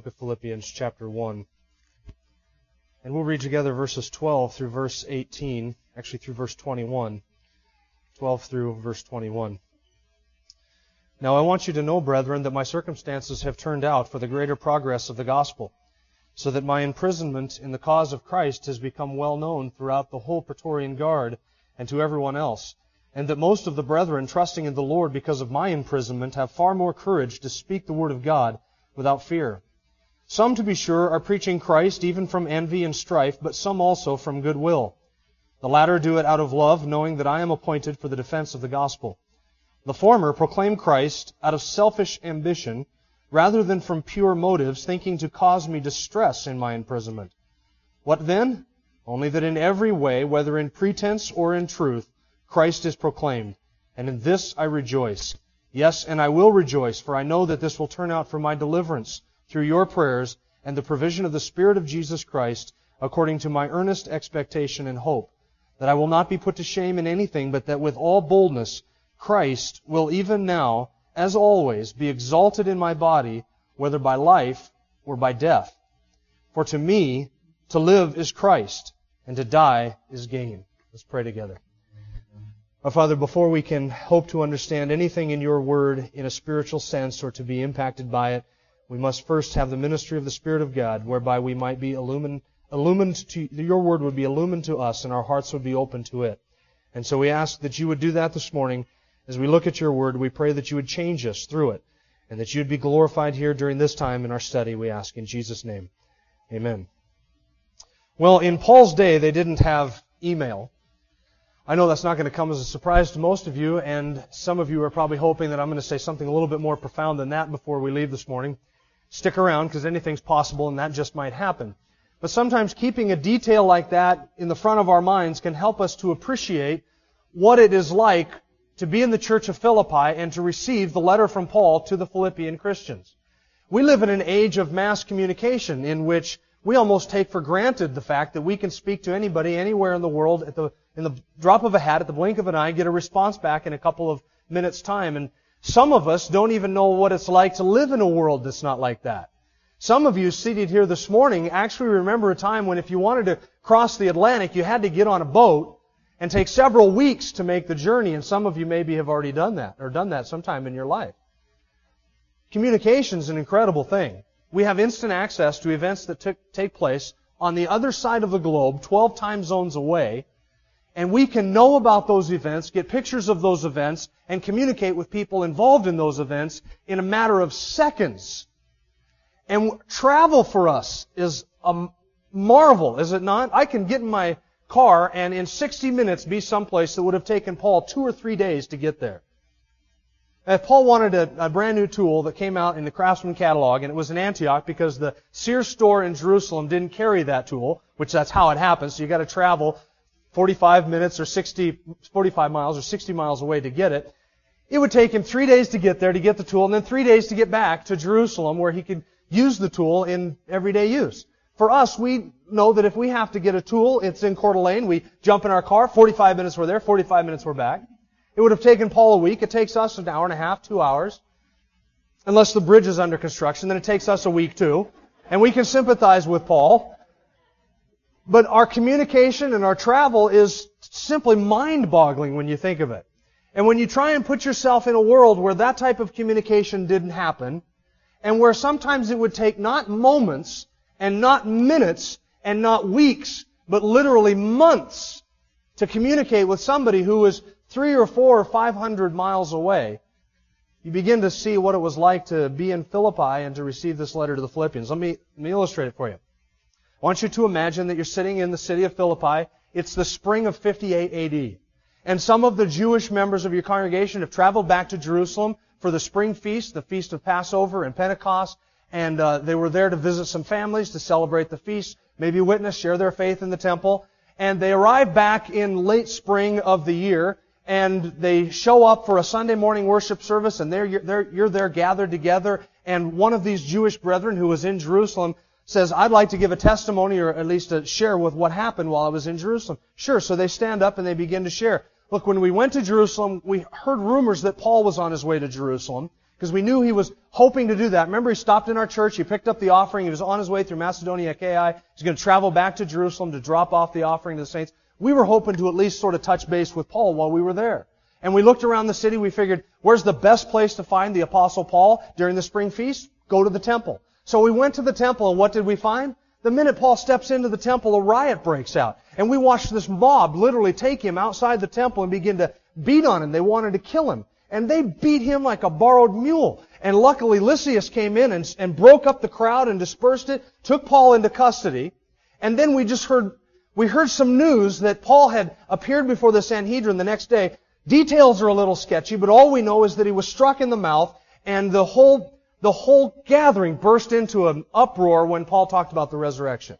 Look at Philippians chapter 1. And we'll read together verses 12 through verse 18, actually through verse 21. 12 through verse 21. Now I want you to know, brethren, that my circumstances have turned out for the greater progress of the gospel, so that my imprisonment in the cause of Christ has become well known throughout the whole Praetorian Guard and to everyone else, and that most of the brethren, trusting in the Lord because of my imprisonment, have far more courage to speak the word of God without fear. Some, to be sure, are preaching Christ even from envy and strife, but some also from good will. The latter do it out of love, knowing that I am appointed for the defense of the gospel. The former proclaim Christ out of selfish ambition, rather than from pure motives, thinking to cause me distress in my imprisonment. What then? Only that in every way, whether in pretense or in truth, Christ is proclaimed. And in this I rejoice. Yes, and I will rejoice, for I know that this will turn out for my deliverance through your prayers and the provision of the Spirit of Jesus Christ, according to my earnest expectation and hope, that I will not be put to shame in anything, but that with all boldness Christ will even now, as always, be exalted in my body, whether by life or by death. For to me, to live is Christ, and to die is gain. Let's pray together. Our Father, before we can hope to understand anything in your word in a spiritual sense or to be impacted by it, we must first have the ministry of the Spirit of God, whereby we might be illumined, illumined to, your word would be illumined to us and our hearts would be open to it. And so we ask that you would do that this morning. As we look at your word, we pray that you would change us through it and that you would be glorified here during this time in our study, we ask in Jesus' name. Amen. Well, in Paul's day, they didn't have email. I know that's not going to come as a surprise to most of you, and some of you are probably hoping that I'm going to say something a little bit more profound than that before we leave this morning. Stick around because anything's possible and that just might happen. But sometimes keeping a detail like that in the front of our minds can help us to appreciate what it is like to be in the church of Philippi and to receive the letter from Paul to the Philippian Christians. We live in an age of mass communication in which we almost take for granted the fact that we can speak to anybody anywhere in the world at the, in the drop of a hat, at the blink of an eye, get a response back in a couple of minutes time. And some of us don't even know what it's like to live in a world that's not like that. Some of you seated here this morning actually remember a time when if you wanted to cross the Atlantic, you had to get on a boat and take several weeks to make the journey, and some of you maybe have already done that, or done that sometime in your life. Communication is an incredible thing. We have instant access to events that take place on the other side of the globe, 12 time zones away, and we can know about those events, get pictures of those events, and communicate with people involved in those events in a matter of seconds. And travel for us is a marvel, is it not? I can get in my car and in 60 minutes be someplace that would have taken Paul two or three days to get there. If Paul wanted a, a, brand new tool that came out in the Craftsman catalog, and it was in Antioch because the Sears store in Jerusalem didn't carry that tool, which that's how it happens. So you got to travel 45 minutes or 60, 45 miles or 60 miles away to get it. It would take him three days to get there to get the tool and then three days to get back to Jerusalem where he could use the tool in everyday use. For us, we know that if we have to get a tool, it's in Coeur d'Alene. We jump in our car, 45 minutes we're there, 45 minutes we're back. It would have taken Paul a week. It takes us an hour and a half, two hours. Unless the bridge is under construction, then it takes us a week too. And we can sympathize with Paul. But our communication and our travel is simply mind-boggling when you think of it. And when you try and put yourself in a world where that type of communication didn't happen, and where sometimes it would take not moments, and not minutes, and not weeks, but literally months to communicate with somebody who was three or four or five hundred miles away, you begin to see what it was like to be in Philippi and to receive this letter to the Philippians. Let me, let me illustrate it for you. I want you to imagine that you're sitting in the city of Philippi. It's the spring of 58 AD. And some of the Jewish members of your congregation have traveled back to Jerusalem for the spring feast, the feast of Passover and Pentecost. and uh, they were there to visit some families to celebrate the feast, maybe witness, share their faith in the temple. And they arrive back in late spring of the year, and they show up for a Sunday morning worship service, and they're, you're there gathered together, and one of these Jewish brethren who was in Jerusalem says, I'd like to give a testimony or at least to share with what happened while I was in Jerusalem. Sure, so they stand up and they begin to share. Look, when we went to Jerusalem, we heard rumors that Paul was on his way to Jerusalem because we knew he was hoping to do that. Remember, he stopped in our church, he picked up the offering, he was on his way through Macedonia, Achaia. He's going to travel back to Jerusalem to drop off the offering to the saints. We were hoping to at least sort of touch base with Paul while we were there. And we looked around the city, we figured, where's the best place to find the Apostle Paul during the spring feast? Go to the temple. So we went to the temple, and what did we find? The minute Paul steps into the temple, a riot breaks out. And we watched this mob literally take him outside the temple and begin to beat on him. They wanted to kill him. And they beat him like a borrowed mule. And luckily Lysias came in and, and broke up the crowd and dispersed it, took Paul into custody. And then we just heard, we heard some news that Paul had appeared before the Sanhedrin the next day. Details are a little sketchy, but all we know is that he was struck in the mouth and the whole the whole gathering burst into an uproar when Paul talked about the resurrection.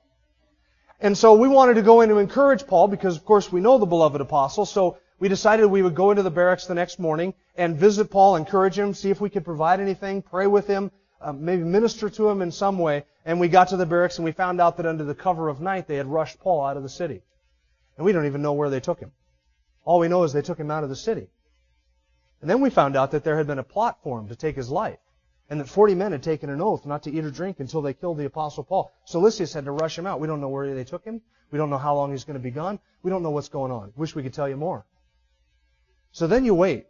And so we wanted to go in to encourage Paul because, of course, we know the beloved apostle. So we decided we would go into the barracks the next morning and visit Paul, encourage him, see if we could provide anything, pray with him, uh, maybe minister to him in some way. And we got to the barracks and we found out that under the cover of night they had rushed Paul out of the city. And we don't even know where they took him. All we know is they took him out of the city. And then we found out that there had been a plot formed to take his life and that 40 men had taken an oath not to eat or drink until they killed the apostle Paul. So Lysias had to rush him out. We don't know where they took him. We don't know how long he's going to be gone. We don't know what's going on. Wish we could tell you more. So then you wait.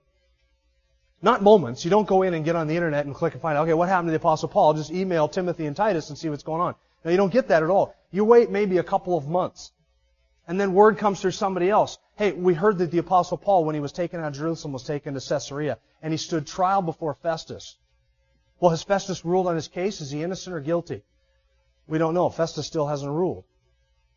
Not moments. You don't go in and get on the internet and click and find out, okay, what happened to the apostle Paul? Just email Timothy and Titus and see what's going on. Now you don't get that at all. You wait maybe a couple of months. And then word comes through somebody else. Hey, we heard that the apostle Paul, when he was taken out of Jerusalem, was taken to Caesarea, and he stood trial before Festus. Well, has Festus ruled on his case? Is he innocent or guilty? We don't know. Festus still hasn't ruled.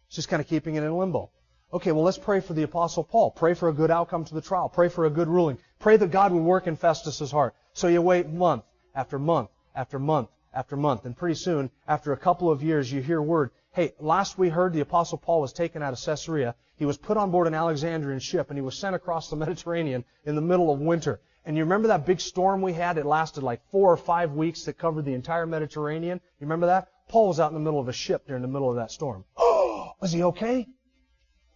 He's just kind of keeping it in limbo. Okay, well, let's pray for the Apostle Paul. Pray for a good outcome to the trial. Pray for a good ruling. Pray that God would work in Festus's heart. So you wait month after month after month after month. And pretty soon, after a couple of years, you hear word, hey, last we heard the Apostle Paul was taken out of Caesarea. He was put on board an Alexandrian ship and he was sent across the Mediterranean in the middle of winter. And you remember that big storm we had? It lasted like four or five weeks that covered the entire Mediterranean. You remember that? Paul was out in the middle of a ship during the middle of that storm. Oh, was he okay?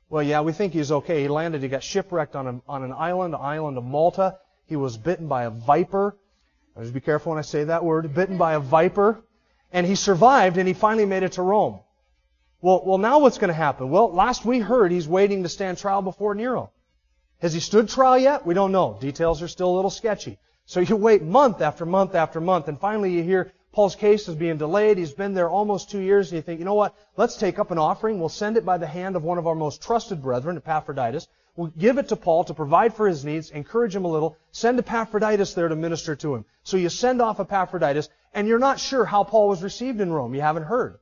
Well, yeah, we think he's okay. He landed, he got shipwrecked on, a, on an island, the island of Malta. He was bitten by a viper. Just be careful when I say that word. Bitten by a viper. And he survived and he finally made it to Rome. Well, well, now what's going to happen? Well, last we heard he's waiting to stand trial before Nero. Has he stood trial yet? We don't know. Details are still a little sketchy. So you wait month after month after month, and finally you hear Paul's case is being delayed. He's been there almost two years, and you think, you know what? Let's take up an offering. We'll send it by the hand of one of our most trusted brethren, Epaphroditus. We'll give it to Paul to provide for his needs, encourage him a little, send Epaphroditus there to minister to him. So you send off Epaphroditus, and you're not sure how Paul was received in Rome. You haven't heard.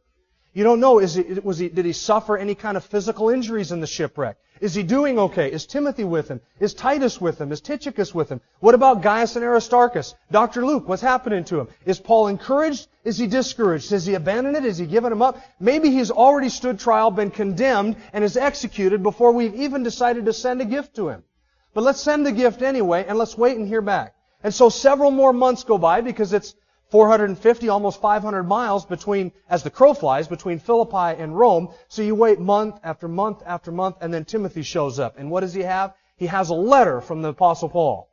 You don't know, is he, was he, did he suffer any kind of physical injuries in the shipwreck? Is he doing okay? Is Timothy with him? Is Titus with him? Is Tychicus with him? What about Gaius and Aristarchus? Dr. Luke, what's happening to him? Is Paul encouraged? Is he discouraged? Has he abandoned it? Has he given him up? Maybe he's already stood trial, been condemned, and is executed before we've even decided to send a gift to him. But let's send the gift anyway, and let's wait and hear back. And so several more months go by because it's 450, almost 500 miles between, as the crow flies, between Philippi and Rome. So you wait month after month after month, and then Timothy shows up. And what does he have? He has a letter from the Apostle Paul.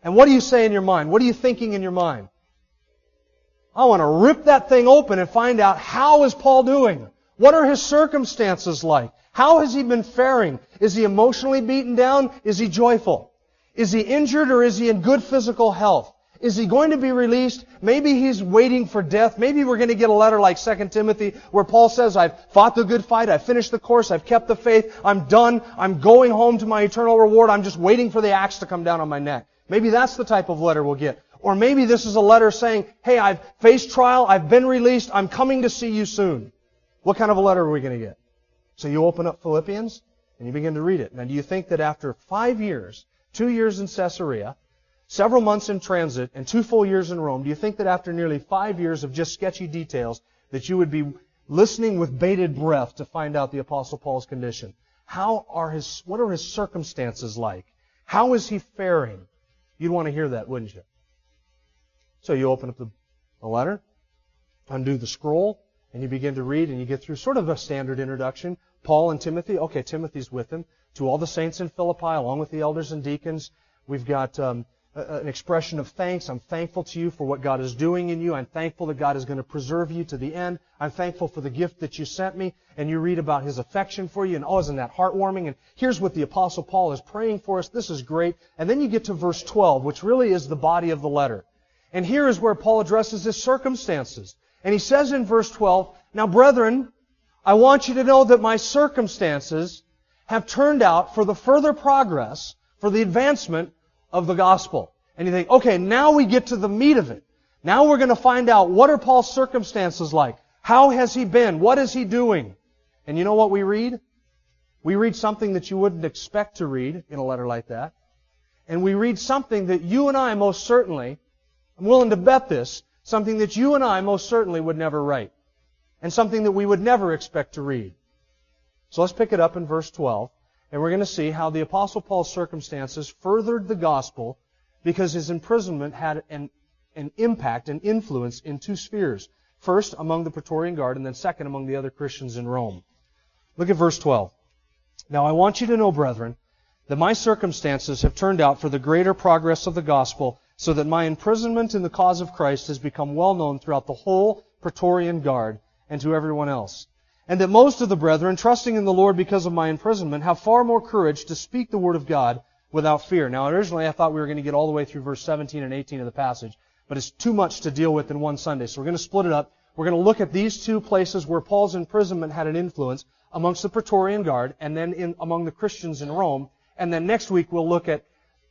And what do you say in your mind? What are you thinking in your mind? I want to rip that thing open and find out how is Paul doing? What are his circumstances like? How has he been faring? Is he emotionally beaten down? Is he joyful? Is he injured or is he in good physical health? Is he going to be released? Maybe he's waiting for death. Maybe we're going to get a letter like 2 Timothy where Paul says, I've fought the good fight, I've finished the course, I've kept the faith, I'm done, I'm going home to my eternal reward, I'm just waiting for the axe to come down on my neck. Maybe that's the type of letter we'll get. Or maybe this is a letter saying, hey, I've faced trial, I've been released, I'm coming to see you soon. What kind of a letter are we going to get? So you open up Philippians and you begin to read it. Now do you think that after five years, two years in Caesarea, several months in transit, and two full years in Rome, do you think that after nearly five years of just sketchy details, that you would be listening with bated breath to find out the Apostle Paul's condition? How are his, what are his circumstances like? How is he faring? You'd want to hear that, wouldn't you? So you open up the, the letter, undo the scroll, and you begin to read, and you get through sort of a standard introduction. Paul and Timothy, okay, Timothy's with him. To all the saints in Philippi, along with the elders and deacons, we've got um, an expression of thanks. I'm thankful to you for what God is doing in you. I'm thankful that God is going to preserve you to the end. I'm thankful for the gift that you sent me. And you read about his affection for you, and oh, isn't that heartwarming? And here's what the Apostle Paul is praying for us. This is great. And then you get to verse 12, which really is the body of the letter. And here is where Paul addresses his circumstances. And he says in verse 12, Now brethren, I want you to know that my circumstances have turned out for the further progress, for the advancement of the gospel. And you think, okay, now we get to the meat of it. Now we're going to find out what are Paul's circumstances like? How has he been? What is he doing? And you know what we read? We read something that you wouldn't expect to read in a letter like that. And we read something that you and I most certainly, I'm willing to bet this, something that you and I most certainly would never write. And something that we would never expect to read. So let's pick it up in verse 12. And we're going to see how the Apostle Paul's circumstances furthered the gospel because his imprisonment had an, an impact, an influence in two spheres. First, among the Praetorian Guard, and then second, among the other Christians in Rome. Look at verse 12. Now I want you to know, brethren, that my circumstances have turned out for the greater progress of the gospel, so that my imprisonment in the cause of Christ has become well known throughout the whole Praetorian Guard and to everyone else and that most of the brethren, trusting in the Lord because of my imprisonment, have far more courage to speak the word of God without fear. Now, originally I thought we were going to get all the way through verse 17 and 18 of the passage, but it's too much to deal with in one Sunday. So we're going to split it up. We're going to look at these two places where Paul's imprisonment had an influence amongst the Praetorian Guard and then in, among the Christians in Rome. And then next week we'll look at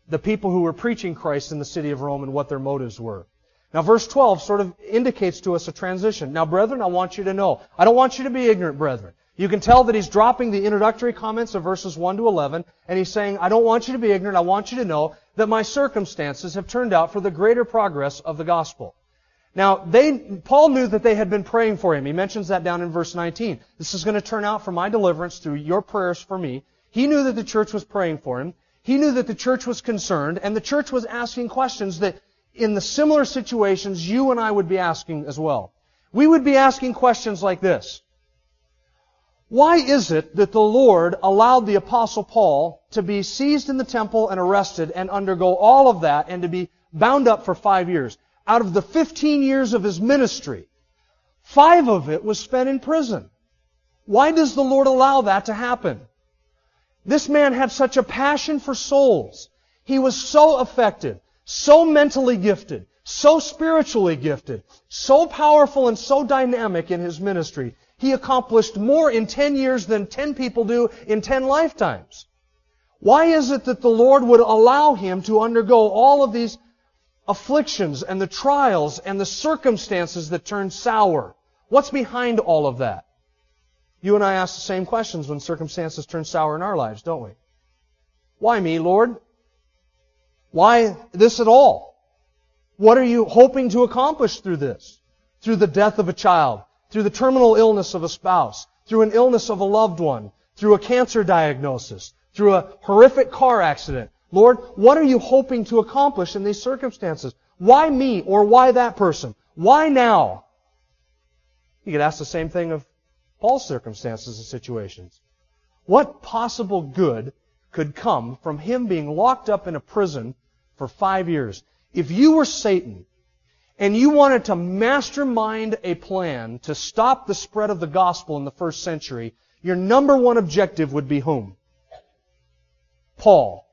the people who were preaching Christ in the city of Rome and what their motives were. Now, verse 12 sort of indicates to us a transition. Now, brethren, I want you to know. I don't want you to be ignorant, brethren. You can tell that he's dropping the introductory comments of verses 1 to 11, and he's saying, I don't want you to be ignorant. I want you to know that my circumstances have turned out for the greater progress of the gospel. Now, they, Paul knew that they had been praying for him. He mentions that down in verse 19. This is going to turn out for my deliverance through your prayers for me. He knew that the church was praying for him. He knew that the church was concerned, and the church was asking questions that in the similar situations you and I would be asking as well. We would be asking questions like this. Why is it that the Lord allowed the apostle Paul to be seized in the temple and arrested and undergo all of that and to be bound up for five years? Out of the 15 years of his ministry, five of it was spent in prison. Why does the Lord allow that to happen? This man had such a passion for souls. He was so affected so mentally gifted, so spiritually gifted, so powerful and so dynamic in his ministry. He accomplished more in 10 years than 10 people do in 10 lifetimes. Why is it that the Lord would allow him to undergo all of these afflictions and the trials and the circumstances that turn sour? What's behind all of that? You and I ask the same questions when circumstances turn sour in our lives, don't we? Why me, Lord? Why this at all? What are you hoping to accomplish through this? Through the death of a child, through the terminal illness of a spouse, through an illness of a loved one, through a cancer diagnosis, through a horrific car accident. Lord, what are you hoping to accomplish in these circumstances? Why me or why that person? Why now? You could ask the same thing of Paul's circumstances and situations. What possible good could come from him being locked up in a prison for five years. If you were Satan and you wanted to mastermind a plan to stop the spread of the gospel in the first century, your number one objective would be whom? Paul.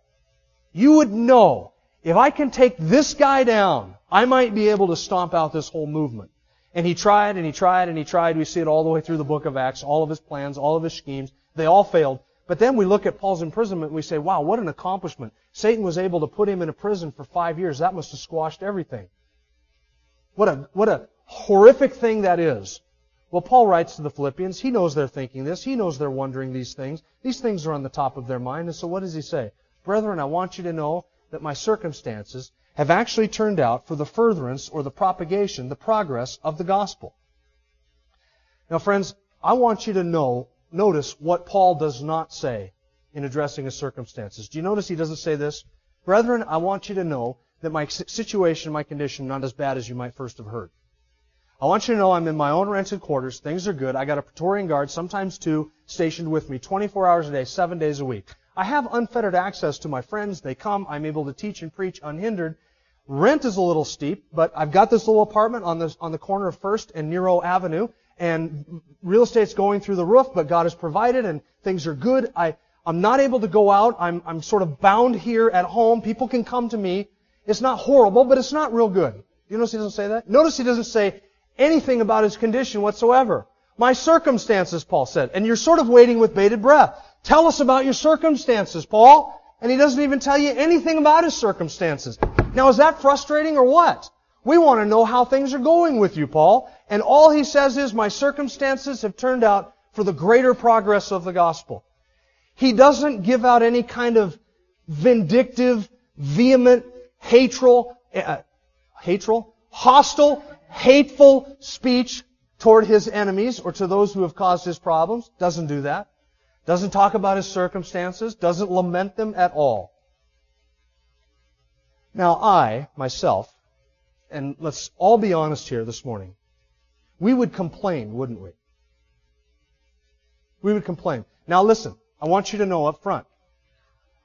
You would know, if I can take this guy down, I might be able to stomp out this whole movement. And he tried and he tried and he tried. We see it all the way through the book of Acts, all of his plans, all of his schemes. They all failed. But then we look at Paul's imprisonment and we say, wow, what an accomplishment. Satan was able to put him in a prison for five years. That must have squashed everything. What a, what a horrific thing that is. Well, Paul writes to the Philippians. He knows they're thinking this. He knows they're wondering these things. These things are on the top of their mind. And so what does he say? Brethren, I want you to know that my circumstances have actually turned out for the furtherance or the propagation, the progress of the gospel. Now, friends, I want you to know, notice what Paul does not say in addressing his circumstances. Do you notice he doesn't say this? Brethren, I want you to know that my situation, my condition, not as bad as you might first have heard. I want you to know I'm in my own rented quarters. Things are good. I got a Praetorian guard, sometimes two, stationed with me 24 hours a day, seven days a week. I have unfettered access to my friends. They come. I'm able to teach and preach unhindered. Rent is a little steep, but I've got this little apartment on the, on the corner of First and Nero Avenue, and real estate's going through the roof, but God has provided, and things are good. I, I'm not able to go out. I'm, I'm sort of bound here at home. People can come to me. It's not horrible, but it's not real good. You notice he doesn't say that? Notice he doesn't say anything about his condition whatsoever. My circumstances, Paul said. And you're sort of waiting with bated breath. Tell us about your circumstances, Paul. And he doesn't even tell you anything about his circumstances. Now, is that frustrating or what? We want to know how things are going with you, Paul. And all he says is, my circumstances have turned out for the greater progress of the gospel. He doesn't give out any kind of vindictive, vehement, hateful, uh, hateful, hostile, hateful speech toward his enemies or to those who have caused his problems. Doesn't do that. Doesn't talk about his circumstances. Doesn't lament them at all. Now I, myself, and let's all be honest here this morning, we would complain, wouldn't we? We would complain. Now listen, I want you to know up front.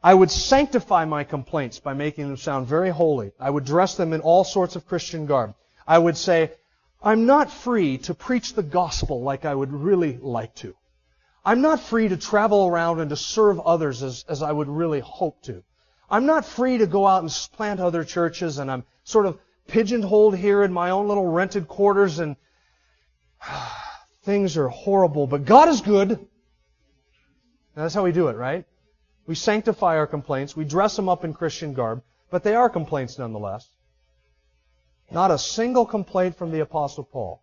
I would sanctify my complaints by making them sound very holy. I would dress them in all sorts of Christian garb. I would say, I'm not free to preach the gospel like I would really like to. I'm not free to travel around and to serve others as, as I would really hope to. I'm not free to go out and plant other churches and I'm sort of pigeonholed here in my own little rented quarters and things are horrible, but God is good. Now, that's how we do it, right? We sanctify our complaints. We dress them up in Christian garb, but they are complaints nonetheless. Not a single complaint from the Apostle Paul.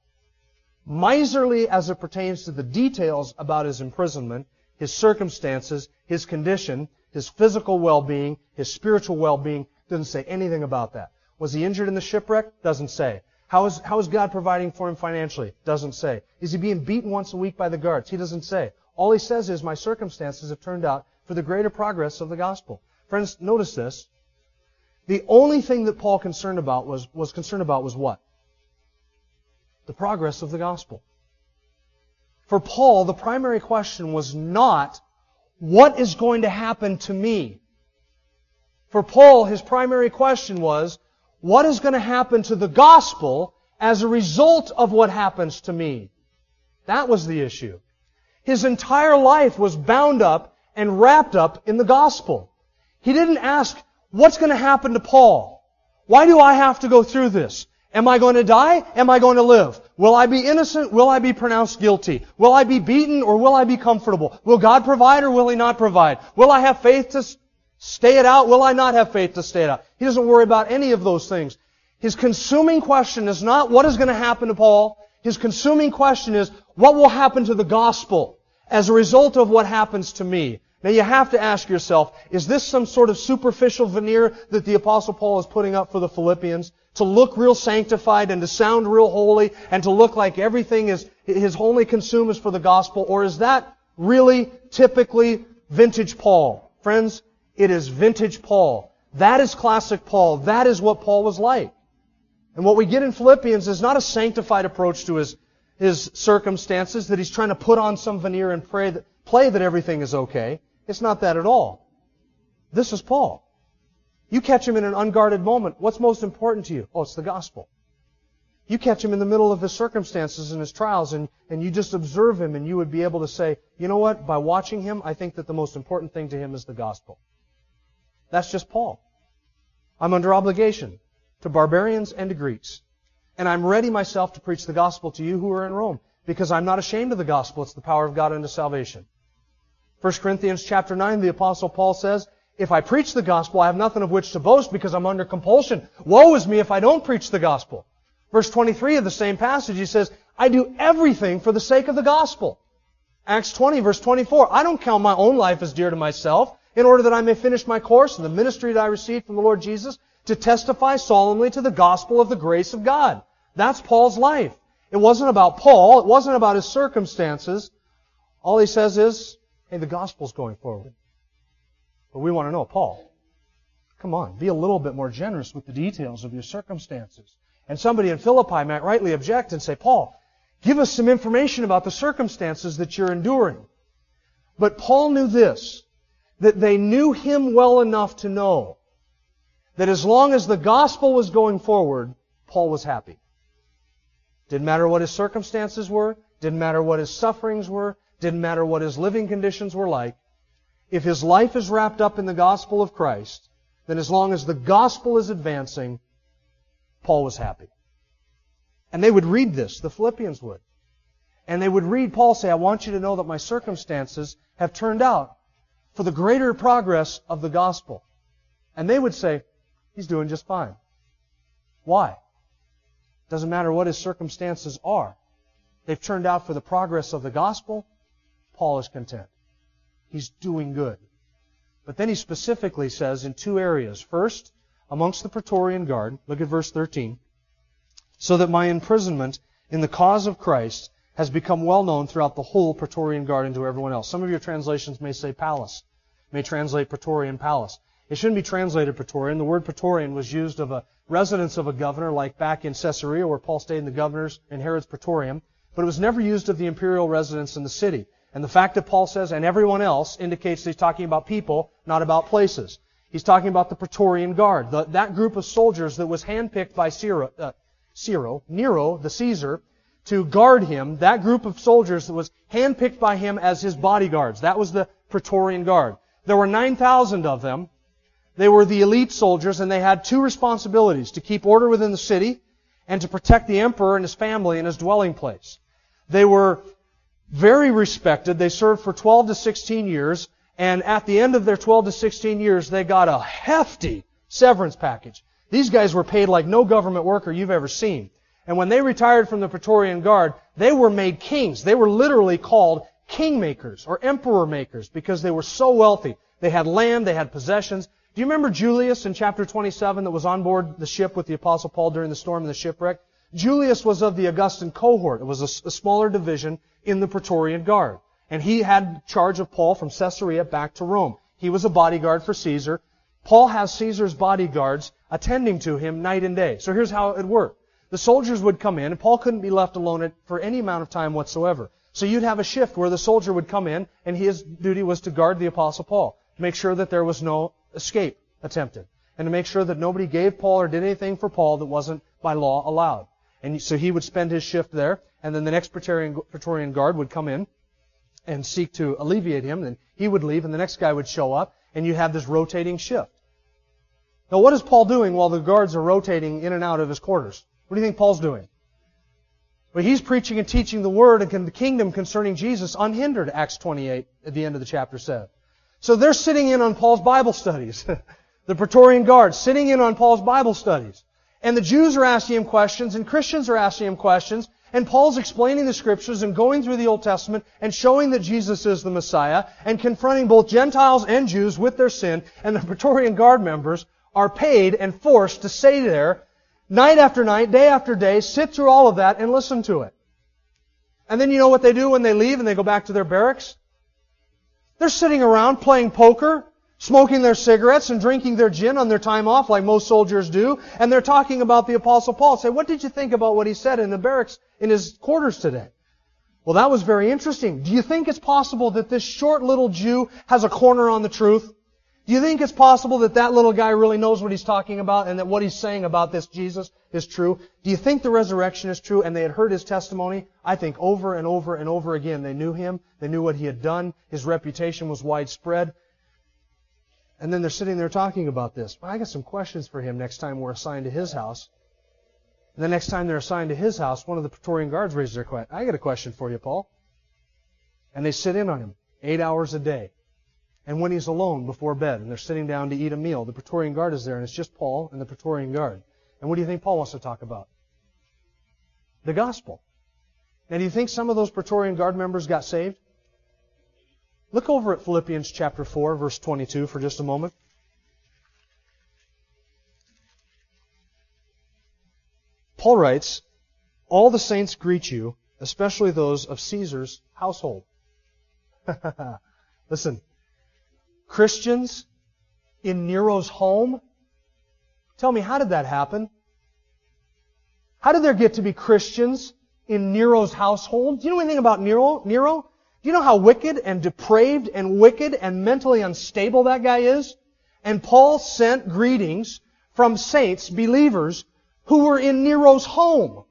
Miserly as it pertains to the details about his imprisonment, his circumstances, his condition, his physical well-being, his spiritual well-being, doesn't say anything about that. Was he injured in the shipwreck? Doesn't say. How is, how is God providing for him financially? Doesn't say. Is he being beaten once a week by the guards? He doesn't say. All he says is, my circumstances have turned out for the greater progress of the gospel. Friends, notice this. The only thing that Paul concerned about was, was concerned about was what? The progress of the gospel. For Paul, the primary question was not, what is going to happen to me? For Paul, his primary question was, what is going to happen to the gospel as a result of what happens to me? That was the issue. His entire life was bound up and wrapped up in the gospel. He didn't ask, what's going to happen to Paul? Why do I have to go through this? Am I going to die? Am I going to live? Will I be innocent? Will I be pronounced guilty? Will I be beaten or will I be comfortable? Will God provide or will He not provide? Will I have faith to stay it out? Will I not have faith to stay it out? He doesn't worry about any of those things. His consuming question is not what is going to happen to Paul. His consuming question is what will happen to the gospel? as a result of what happens to me. Now you have to ask yourself, is this some sort of superficial veneer that the apostle Paul is putting up for the Philippians? To look real sanctified and to sound real holy and to look like everything is, his only consume is for the gospel? Or is that really typically vintage Paul? Friends, it is vintage Paul. That is classic Paul. That is what Paul was like. And what we get in Philippians is not a sanctified approach to his his circumstances, that he's trying to put on some veneer and pray that, play that everything is okay. It's not that at all. This is Paul. You catch him in an unguarded moment. What's most important to you? Oh, it's the gospel. You catch him in the middle of his circumstances and his trials and, and you just observe him and you would be able to say, you know what? By watching him, I think that the most important thing to him is the gospel. That's just Paul. I'm under obligation to barbarians and to Greeks. And I'm ready myself to preach the gospel to you who are in Rome, because I'm not ashamed of the gospel. It's the power of God unto salvation. 1 Corinthians chapter 9, the apostle Paul says, if I preach the gospel, I have nothing of which to boast because I'm under compulsion. Woe is me if I don't preach the gospel. Verse 23 of the same passage, he says, I do everything for the sake of the gospel. Acts 20, verse 24, I don't count my own life as dear to myself, in order that I may finish my course and the ministry that I received from the Lord Jesus to testify solemnly to the gospel of the grace of God. That's Paul's life. It wasn't about Paul. It wasn't about his circumstances. All he says is, hey, the gospel's going forward. But we want to know, Paul, come on, be a little bit more generous with the details of your circumstances. And somebody in Philippi might rightly object and say, Paul, give us some information about the circumstances that you're enduring. But Paul knew this, that they knew him well enough to know that as long as the gospel was going forward, Paul was happy. Didn't matter what his circumstances were, didn't matter what his sufferings were, didn't matter what his living conditions were like. If his life is wrapped up in the gospel of Christ, then as long as the gospel is advancing, Paul was happy. And they would read this, the Philippians would. And they would read Paul say, I want you to know that my circumstances have turned out for the greater progress of the gospel. And they would say, he's doing just fine. Why? Doesn't matter what his circumstances are. They've turned out for the progress of the gospel. Paul is content. He's doing good. But then he specifically says in two areas. First, amongst the Praetorian Guard, look at verse 13, so that my imprisonment in the cause of Christ has become well known throughout the whole Praetorian Guard and to everyone else. Some of your translations may say palace, may translate Praetorian palace. It shouldn't be translated Praetorian. The word Praetorian was used of a residence of a governor, like back in Caesarea, where Paul stayed in the governor's in Herod's Praetorium, but it was never used of the imperial residence in the city. And the fact that Paul says, and everyone else, indicates that he's talking about people, not about places. He's talking about the Praetorian Guard, the, that group of soldiers that was handpicked by Ciro, uh, Ciro, Nero, the Caesar, to guard him. That group of soldiers that was handpicked by him as his bodyguards. That was the Praetorian Guard. There were 9,000 of them. They were the elite soldiers, and they had two responsibilities to keep order within the city and to protect the emperor and his family and his dwelling place. They were very respected. They served for 12 to 16 years, and at the end of their 12 to 16 years, they got a hefty severance package. These guys were paid like no government worker you've ever seen. And when they retired from the Praetorian Guard, they were made kings. They were literally called kingmakers or emperor makers because they were so wealthy. They had land, they had possessions. Do you remember Julius in chapter 27 that was on board the ship with the Apostle Paul during the storm and the shipwreck? Julius was of the Augustan cohort. It was a, a smaller division in the Praetorian Guard. And he had charge of Paul from Caesarea back to Rome. He was a bodyguard for Caesar. Paul has Caesar's bodyguards attending to him night and day. So here's how it worked. The soldiers would come in, and Paul couldn't be left alone for any amount of time whatsoever. So you'd have a shift where the soldier would come in, and his duty was to guard the Apostle Paul, make sure that there was no escape attempted, and to make sure that nobody gave Paul or did anything for Paul that wasn't by law allowed. And so he would spend his shift there, and then the next Praetorian, Praetorian guard would come in and seek to alleviate him, and he would leave, and the next guy would show up, and you have this rotating shift. Now, what is Paul doing while the guards are rotating in and out of his quarters? What do you think Paul's doing? Well, he's preaching and teaching the word and the kingdom concerning Jesus unhindered, Acts 28 at the end of the chapter said. So they're sitting in on Paul's Bible studies. the Praetorian Guard sitting in on Paul's Bible studies. And the Jews are asking him questions, and Christians are asking him questions, and Paul's explaining the scriptures and going through the Old Testament and showing that Jesus is the Messiah and confronting both Gentiles and Jews with their sin, and the Praetorian Guard members are paid and forced to stay there night after night, day after day, sit through all of that and listen to it. And then you know what they do when they leave and they go back to their barracks? They're sitting around playing poker smoking their cigarettes and drinking their gin on their time off like most soldiers do, and they're talking about the apostle Paul. Say, what did you think about what he said in the barracks in his quarters today? Well, that was very interesting. Do you think it's possible that this short little Jew has a corner on the truth? Do you think it's possible that that little guy really knows what he's talking about and that what he's saying about this Jesus is true? Do you think the resurrection is true and they had heard his testimony? I think over and over and over again they knew him. They knew what he had done. His reputation was widespread. And then they're sitting there talking about this. Well, I got some questions for him next time we're assigned to his house. And the next time they're assigned to his house, one of the Praetorian guards raises their question. I got a question for you, Paul. And they sit in on him eight hours a day. And when he's alone before bed and they're sitting down to eat a meal, the Praetorian guard is there and it's just Paul and the Praetorian guard. And what do you think Paul wants to talk about? The gospel. Now, do you think some of those Praetorian guard members got saved? Look over at Philippians chapter 4, verse 22 for just a moment. Paul writes, All the saints greet you, especially those of Caesar's household. Listen, Christians in Nero's home? Tell me, how did that happen? How did there get to be Christians in Nero's household? Do you know anything about Nero? Nero? Do you know how wicked and depraved and wicked and mentally unstable that guy is? And Paul sent greetings from saints, believers, who were in Nero's home.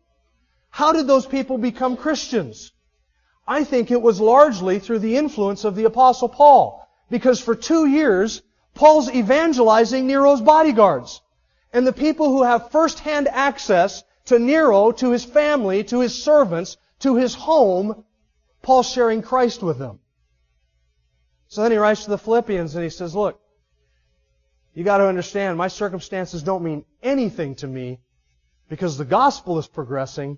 How did those people become Christians? I think it was largely through the influence of the apostle Paul. Because for two years, Paul's evangelizing Nero's bodyguards. And the people who have first-hand access to Nero, to his family, to his servants, to his home, Paul's sharing Christ with them. So then he writes to the Philippians and he says, look, you got to understand, my circumstances don't mean anything to me because the gospel is progressing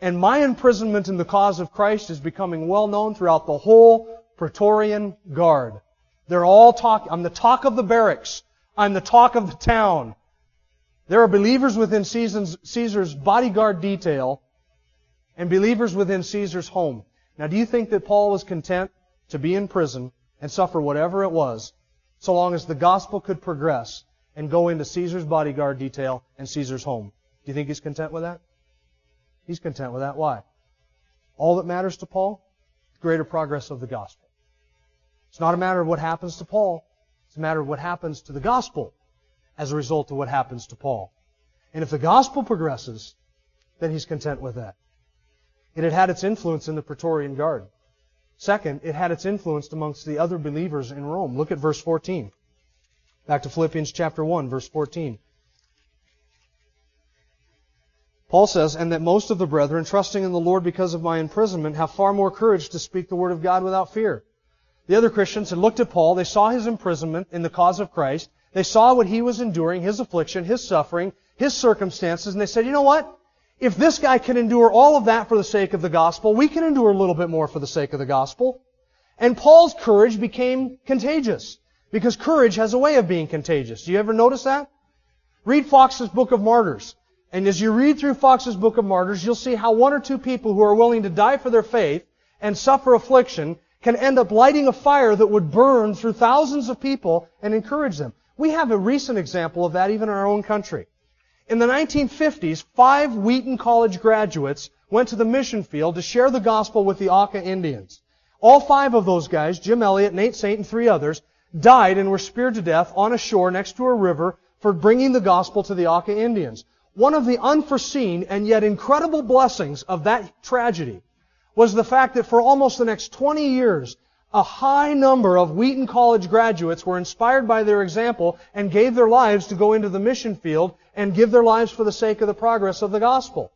and my imprisonment in the cause of Christ is becoming well known throughout the whole Praetorian Guard. They're all talking. I'm the talk of the barracks. I'm the talk of the town. There are believers within Caesar's bodyguard detail and believers within Caesar's home. Now, do you think that Paul was content to be in prison and suffer whatever it was so long as the gospel could progress and go into Caesar's bodyguard detail and Caesar's home? Do you think he's content with that? He's content with that. Why? All that matters to Paul? Greater progress of the gospel. It's not a matter of what happens to Paul. It's a matter of what happens to the gospel as a result of what happens to Paul. And if the gospel progresses, then he's content with that. It had had its influence in the Praetorian Guard. Second, it had its influence amongst the other believers in Rome. Look at verse 14. Back to Philippians chapter 1, verse 14. Paul says, and that most of the brethren, trusting in the Lord because of my imprisonment, have far more courage to speak the word of God without fear. The other Christians had looked at Paul, they saw his imprisonment in the cause of Christ, they saw what he was enduring, his affliction, his suffering, his circumstances, and they said, you know what? If this guy can endure all of that for the sake of the gospel, we can endure a little bit more for the sake of the gospel. And Paul's courage became contagious. Because courage has a way of being contagious. Do you ever notice that? Read Foxe's Book of Martyrs. And as you read through Foxe's Book of Martyrs, you'll see how one or two people who are willing to die for their faith and suffer affliction can end up lighting a fire that would burn through thousands of people and encourage them. We have a recent example of that even in our own country. In the 1950s, five Wheaton College graduates went to the mission field to share the gospel with the Auca Indians. All five of those guys, Jim Elliot, Nate Saint, and three others, died and were speared to death on a shore next to a river for bringing the gospel to the Auca Indians. One of the unforeseen and yet incredible blessings of that tragedy was the fact that for almost the next 20 years, a high number of Wheaton College graduates were inspired by their example and gave their lives to go into the mission field and give their lives for the sake of the progress of the gospel.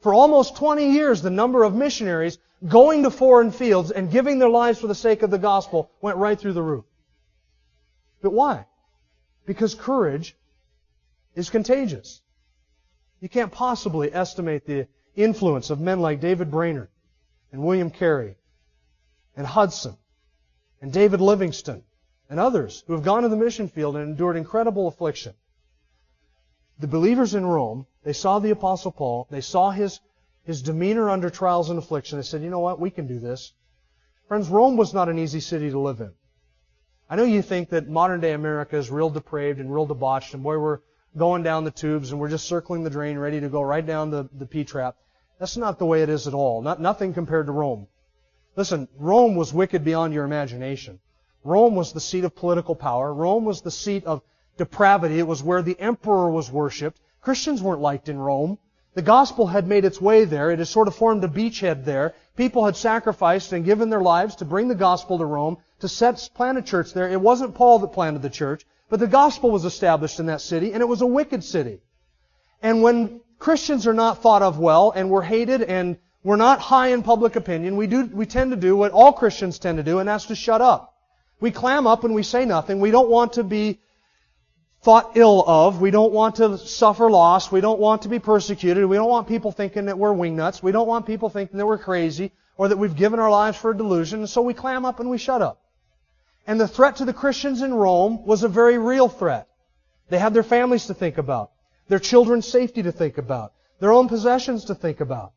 For almost 20 years, the number of missionaries going to foreign fields and giving their lives for the sake of the gospel went right through the roof. But why? Because courage is contagious. You can't possibly estimate the influence of men like David Brainerd and William Carey and Hudson and David Livingstone and others who have gone to the mission field and endured incredible affliction. The believers in Rome, they saw the Apostle Paul, they saw his, his demeanor under trials and affliction. They said, you know what, we can do this. Friends, Rome was not an easy city to live in. I know you think that modern day America is real depraved and real debauched, and boy, we're going down the tubes and we're just circling the drain ready to go right down the, the P-trap. That's not the way it is at all. Not, nothing compared to Rome. Listen, Rome was wicked beyond your imagination. Rome was the seat of political power. Rome was the seat of depravity. It was where the emperor was worshipped. Christians weren't liked in Rome. The gospel had made its way there. It had sort of formed a beachhead there. People had sacrificed and given their lives to bring the gospel to Rome, to set, plant a church there. It wasn't Paul that planted the church. But the gospel was established in that city, and it was a wicked city. And when Christians are not thought of well, and we're hated, and we're not high in public opinion, we do, we tend to do what all Christians tend to do, and that's to shut up. We clam up and we say nothing. We don't want to be thought ill of. We don't want to suffer loss. We don't want to be persecuted. We don't want people thinking that we're wingnuts. We don't want people thinking that we're crazy or that we've given our lives for a delusion. And so we clam up and we shut up. And the threat to the Christians in Rome was a very real threat. They had their families to think about, their children's safety to think about, their own possessions to think about.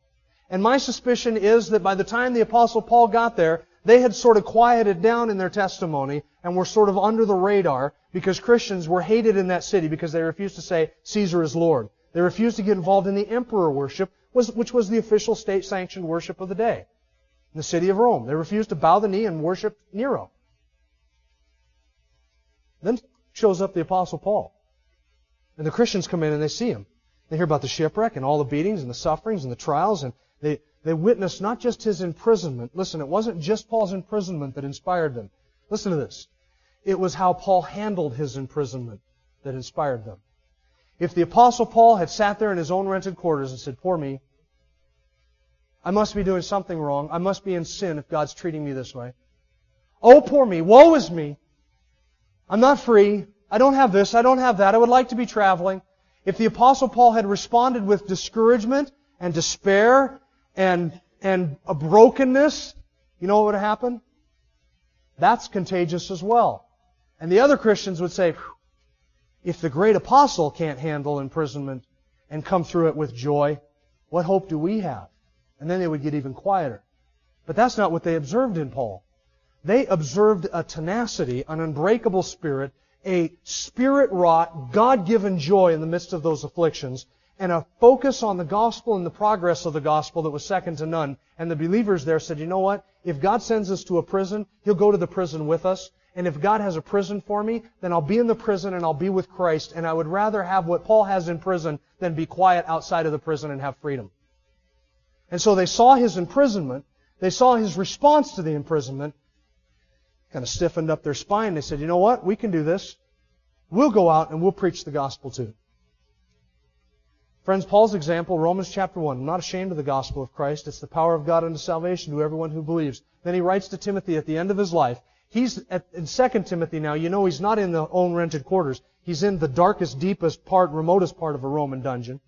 And my suspicion is that by the time the Apostle Paul got there, they had sort of quieted down in their testimony and were sort of under the radar because Christians were hated in that city because they refused to say Caesar is Lord. They refused to get involved in the emperor worship, which was the official state-sanctioned worship of the day in the city of Rome. They refused to bow the knee and worship Nero. Then shows up the Apostle Paul. And the Christians come in and they see him. They hear about the shipwreck and all the beatings and the sufferings and the trials, and they, they witness not just his imprisonment. Listen, it wasn't just Paul's imprisonment that inspired them. Listen to this. It was how Paul handled his imprisonment that inspired them. If the Apostle Paul had sat there in his own rented quarters and said, Poor me, I must be doing something wrong. I must be in sin if God's treating me this way. Oh, poor me. Woe is me. I'm not free. I don't have this. I don't have that. I would like to be traveling. If the Apostle Paul had responded with discouragement and despair and, and a brokenness, you know what would have happened? That's contagious as well. And the other Christians would say, if the great apostle can't handle imprisonment and come through it with joy, what hope do we have? And then they would get even quieter. But that's not what they observed in Paul. They observed a tenacity, an unbreakable spirit, a spirit wrought, God given joy in the midst of those afflictions, and a focus on the gospel and the progress of the gospel that was second to none. And the believers there said, you know what? If God sends us to a prison, He'll go to the prison with us. And if God has a prison for me, then I'll be in the prison and I'll be with Christ. And I would rather have what Paul has in prison than be quiet outside of the prison and have freedom. And so they saw his imprisonment. They saw his response to the imprisonment. Kind of stiffened up their spine. They said, you know what? We can do this. We'll go out and we'll preach the gospel too. Friends, Paul's example, Romans chapter 1, I'm not ashamed of the gospel of Christ. It's the power of God unto salvation to everyone who believes. Then he writes to Timothy at the end of his life, He's at, in 2 Timothy now, you know he's not in the own rented quarters. He's in the darkest, deepest part, remotest part of a Roman dungeon.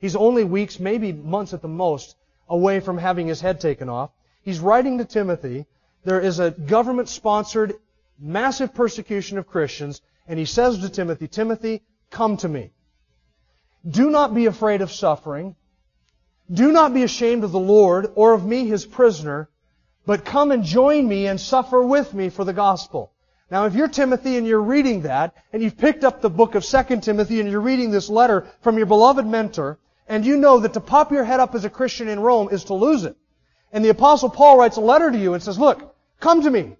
He's only weeks, maybe months at the most, away from having his head taken off. He's writing to Timothy. There is a government sponsored massive persecution of Christians, and he says to Timothy, Timothy, come to me. Do not be afraid of suffering. Do not be ashamed of the Lord or of me, his prisoner, but come and join me and suffer with me for the gospel. Now, if you're Timothy and you're reading that, and you've picked up the book of 2 Timothy and you're reading this letter from your beloved mentor, and you know that to pop your head up as a Christian in Rome is to lose it. And the apostle Paul writes a letter to you and says, look, come to me.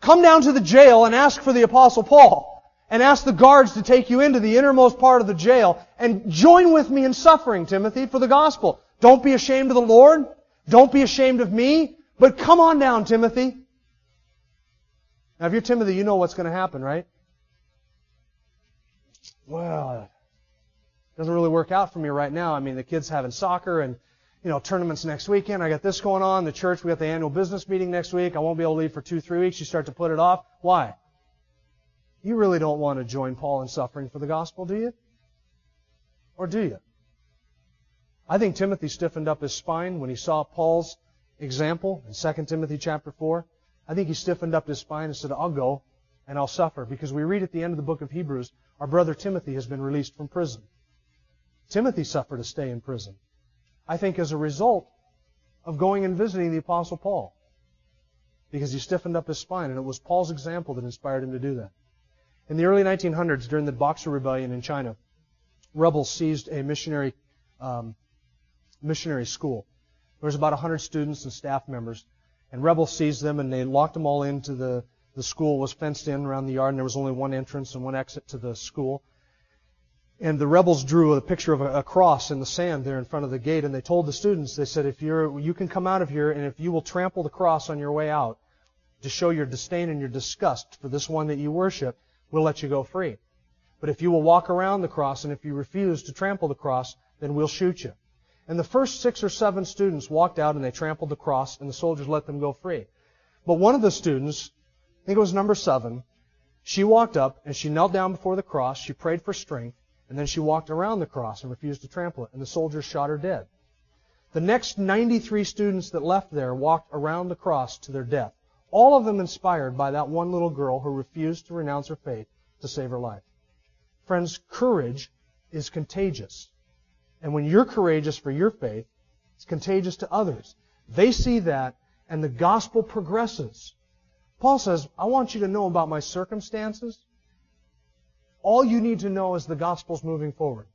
Come down to the jail and ask for the apostle Paul. And ask the guards to take you into the innermost part of the jail and join with me in suffering, Timothy, for the gospel. Don't be ashamed of the Lord. Don't be ashamed of me. But come on down, Timothy. Now, if you're Timothy, you know what's going to happen, right? Well, it doesn't really work out for me right now. I mean, the kids having soccer and you know tournaments next weekend. I got this going on. The church, we got the annual business meeting next week. I won't be able to leave for two, three weeks. You start to put it off. Why? You really don't want to join Paul in suffering for the gospel, do you? Or do you? I think Timothy stiffened up his spine when he saw Paul's example in 2 Timothy chapter 4, I think he stiffened up his spine and said, I'll go and I'll suffer. Because we read at the end of the book of Hebrews, our brother Timothy has been released from prison. Timothy suffered a stay in prison. I think as a result of going and visiting the Apostle Paul. Because he stiffened up his spine, and it was Paul's example that inspired him to do that. In the early 1900s, during the Boxer Rebellion in China, rebels seized a missionary um, missionary school. There was about 100 students and staff members. And rebels seized them and they locked them all into the, the school was fenced in around the yard and there was only one entrance and one exit to the school. And the rebels drew a picture of a, cross in the sand there in front of the gate and they told the students, they said, if you're, you can come out of here and if you will trample the cross on your way out to show your disdain and your disgust for this one that you worship, we'll let you go free. But if you will walk around the cross and if you refuse to trample the cross, then we'll shoot you. And the first six or seven students walked out and they trampled the cross, and the soldiers let them go free. But one of the students, I think it was number seven, she walked up and she knelt down before the cross, she prayed for strength, and then she walked around the cross and refused to trample it, and the soldiers shot her dead. The next 93 students that left there walked around the cross to their death, all of them inspired by that one little girl who refused to renounce her faith to save her life. Friends, courage is contagious. And when you're courageous for your faith, it's contagious to others. They see that, and the gospel progresses. Paul says, I want you to know about my circumstances. All you need to know is the gospel's moving forward.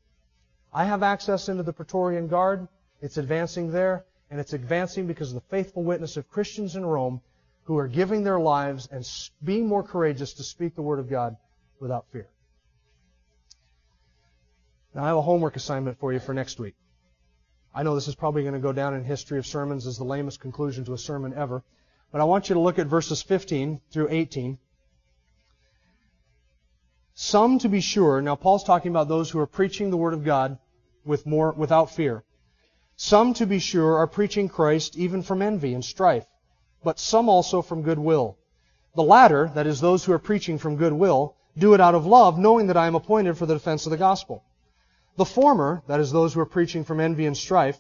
I have access into the Praetorian Guard. It's advancing there, and it's advancing because of the faithful witness of Christians in Rome who are giving their lives and being more courageous to speak the word of God without fear. Now, I have a homework assignment for you for next week. I know this is probably going to go down in history of sermons as the lamest conclusion to a sermon ever, but I want you to look at verses 15 through 18. Some, to be sure, now Paul's talking about those who are preaching the word of God with more, without fear. Some, to be sure, are preaching Christ even from envy and strife but some also from goodwill. The latter, that is, those who are preaching from goodwill, do it out of love, knowing that I am appointed for the defense of the gospel. The former, that is, those who are preaching from envy and strife,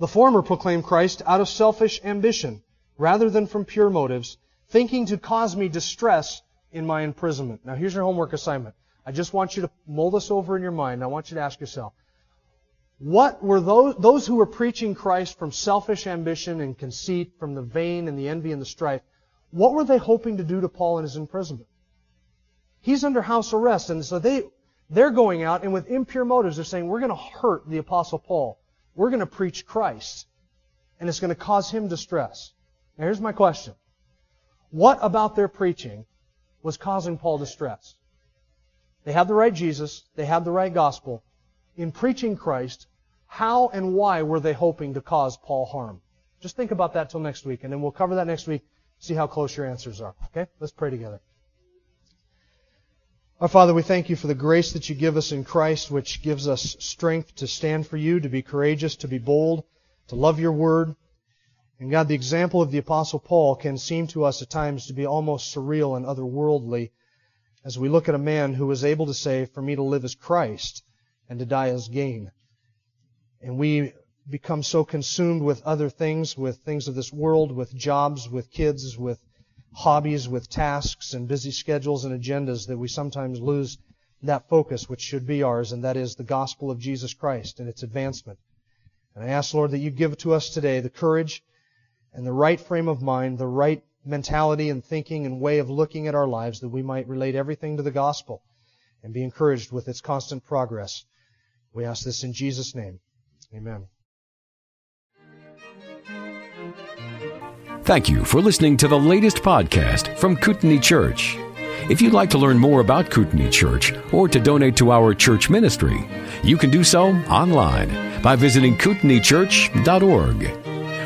the former proclaim Christ out of selfish ambition, rather than from pure motives, thinking to cause me distress in my imprisonment. Now here's your homework assignment. I just want you to mull this over in your mind. I want you to ask yourself, what were those, those who were preaching Christ from selfish ambition and conceit, from the vain and the envy and the strife, what were they hoping to do to Paul in his imprisonment? He's under house arrest, and so they, they're going out and with impure motives, they're saying, we're going to hurt the apostle Paul. We're going to preach Christ. And it's going to cause him distress. Now here's my question. What about their preaching was causing Paul distress? They had the right Jesus. They had the right gospel in preaching Christ, how and why were they hoping to cause Paul harm? Just think about that till next week, and then we'll cover that next week, see how close your answers are. Okay? Let's pray together. Our Father, we thank you for the grace that you give us in Christ, which gives us strength to stand for you, to be courageous, to be bold, to love your word. And God, the example of the Apostle Paul can seem to us at times to be almost surreal and otherworldly as we look at a man who was able to say, For me to live is Christ and to die as gain. And we become so consumed with other things, with things of this world, with jobs, with kids, with hobbies, with tasks and busy schedules and agendas that we sometimes lose that focus which should be ours, and that is the gospel of Jesus Christ and its advancement. And I ask, Lord, that you give to us today the courage and the right frame of mind, the right mentality and thinking and way of looking at our lives that we might relate everything to the gospel and be encouraged with its constant progress. We ask this in Jesus' name. Amen. Thank you for listening to the latest podcast from Kootenai Church. If you'd like to learn more about Kootenai Church or to donate to our church ministry, you can do so online by visiting kootenaichurch.org.